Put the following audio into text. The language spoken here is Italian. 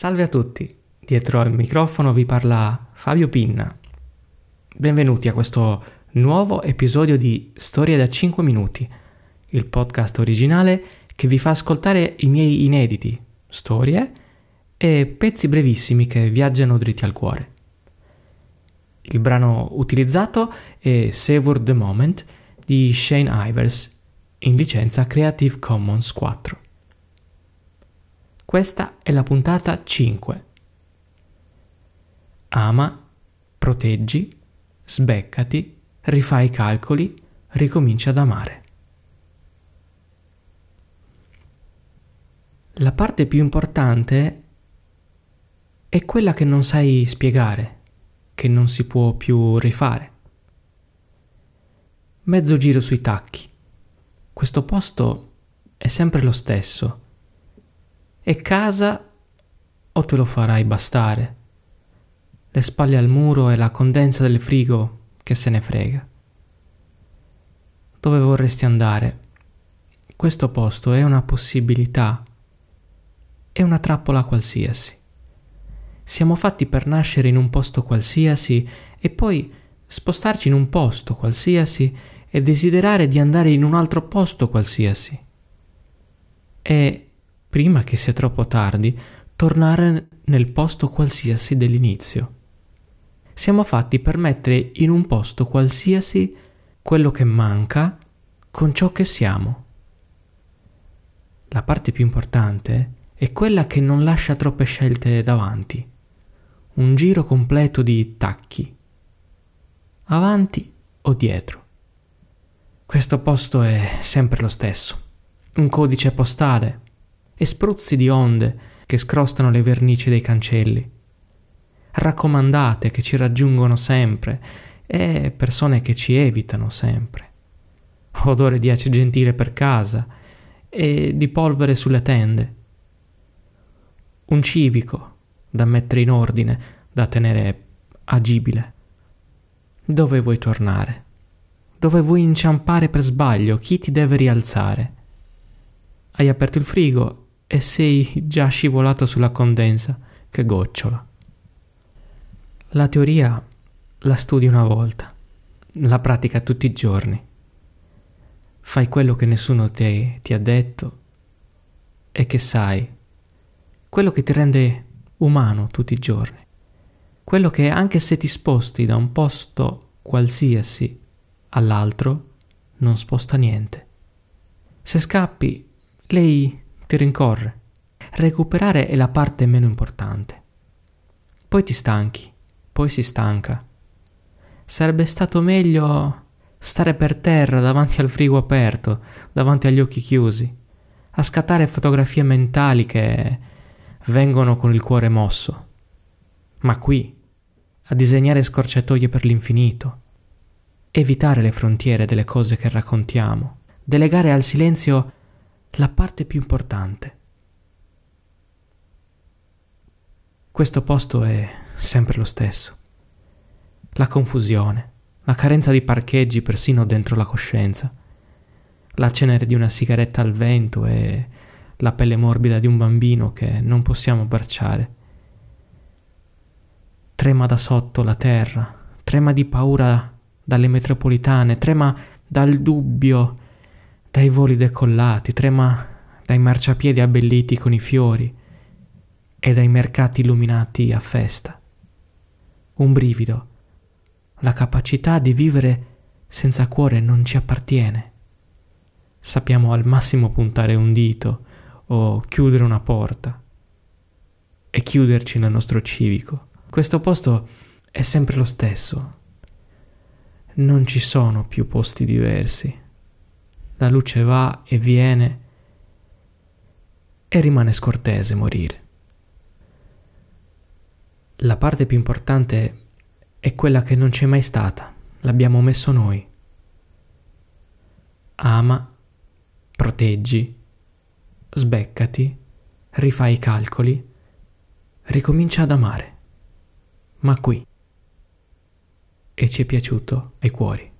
Salve a tutti, dietro al microfono vi parla Fabio Pinna. Benvenuti a questo nuovo episodio di Storia da 5 minuti, il podcast originale che vi fa ascoltare i miei inediti, storie e pezzi brevissimi che viaggiano dritti al cuore. Il brano utilizzato è Savor the Moment di Shane Ivers in licenza Creative Commons 4. Questa è la puntata 5. Ama, proteggi, sbeccati, rifai i calcoli, ricomincia ad amare. La parte più importante è quella che non sai spiegare, che non si può più rifare. Mezzo giro sui tacchi. Questo posto è sempre lo stesso e casa o te lo farai bastare. Le spalle al muro e la condensa del frigo che se ne frega. Dove vorresti andare? Questo posto è una possibilità, è una trappola qualsiasi. Siamo fatti per nascere in un posto qualsiasi e poi spostarci in un posto qualsiasi e desiderare di andare in un altro posto qualsiasi. E prima che sia troppo tardi, tornare nel posto qualsiasi dell'inizio. Siamo fatti per mettere in un posto qualsiasi quello che manca con ciò che siamo. La parte più importante è quella che non lascia troppe scelte davanti. Un giro completo di tacchi. Avanti o dietro. Questo posto è sempre lo stesso. Un codice postale, e spruzzi di onde che scrostano le vernici dei cancelli. Raccomandate che ci raggiungono sempre e persone che ci evitano sempre. Odore di ace gentile per casa e di polvere sulle tende. Un civico da mettere in ordine, da tenere agibile. Dove vuoi tornare? Dove vuoi inciampare per sbaglio? Chi ti deve rialzare? Hai aperto il frigo e sei già scivolato sulla condensa che gocciola. La teoria la studi una volta, la pratica tutti i giorni. Fai quello che nessuno te, ti ha detto e che sai, quello che ti rende umano tutti i giorni, quello che anche se ti sposti da un posto qualsiasi all'altro, non sposta niente. Se scappi, lei ti rincorre. Recuperare è la parte meno importante. Poi ti stanchi, poi si stanca. Sarebbe stato meglio stare per terra davanti al frigo aperto, davanti agli occhi chiusi, a scattare fotografie mentali che vengono con il cuore mosso. Ma qui, a disegnare scorciatoie per l'infinito, evitare le frontiere delle cose che raccontiamo, delegare al silenzio la parte più importante. Questo posto è sempre lo stesso. La confusione, la carenza di parcheggi persino dentro la coscienza, la cenere di una sigaretta al vento e la pelle morbida di un bambino che non possiamo abbracciare. Trema da sotto la terra, trema di paura dalle metropolitane, trema dal dubbio dai voli decollati, trema dai marciapiedi abbelliti con i fiori e dai mercati illuminati a festa. Un brivido, la capacità di vivere senza cuore non ci appartiene. Sappiamo al massimo puntare un dito o chiudere una porta e chiuderci nel nostro civico. Questo posto è sempre lo stesso. Non ci sono più posti diversi la luce va e viene e rimane scortese morire. La parte più importante è quella che non c'è mai stata, l'abbiamo messo noi. Ama, proteggi, sbeccati, rifai i calcoli, ricomincia ad amare. Ma qui. E ci è piaciuto ai cuori.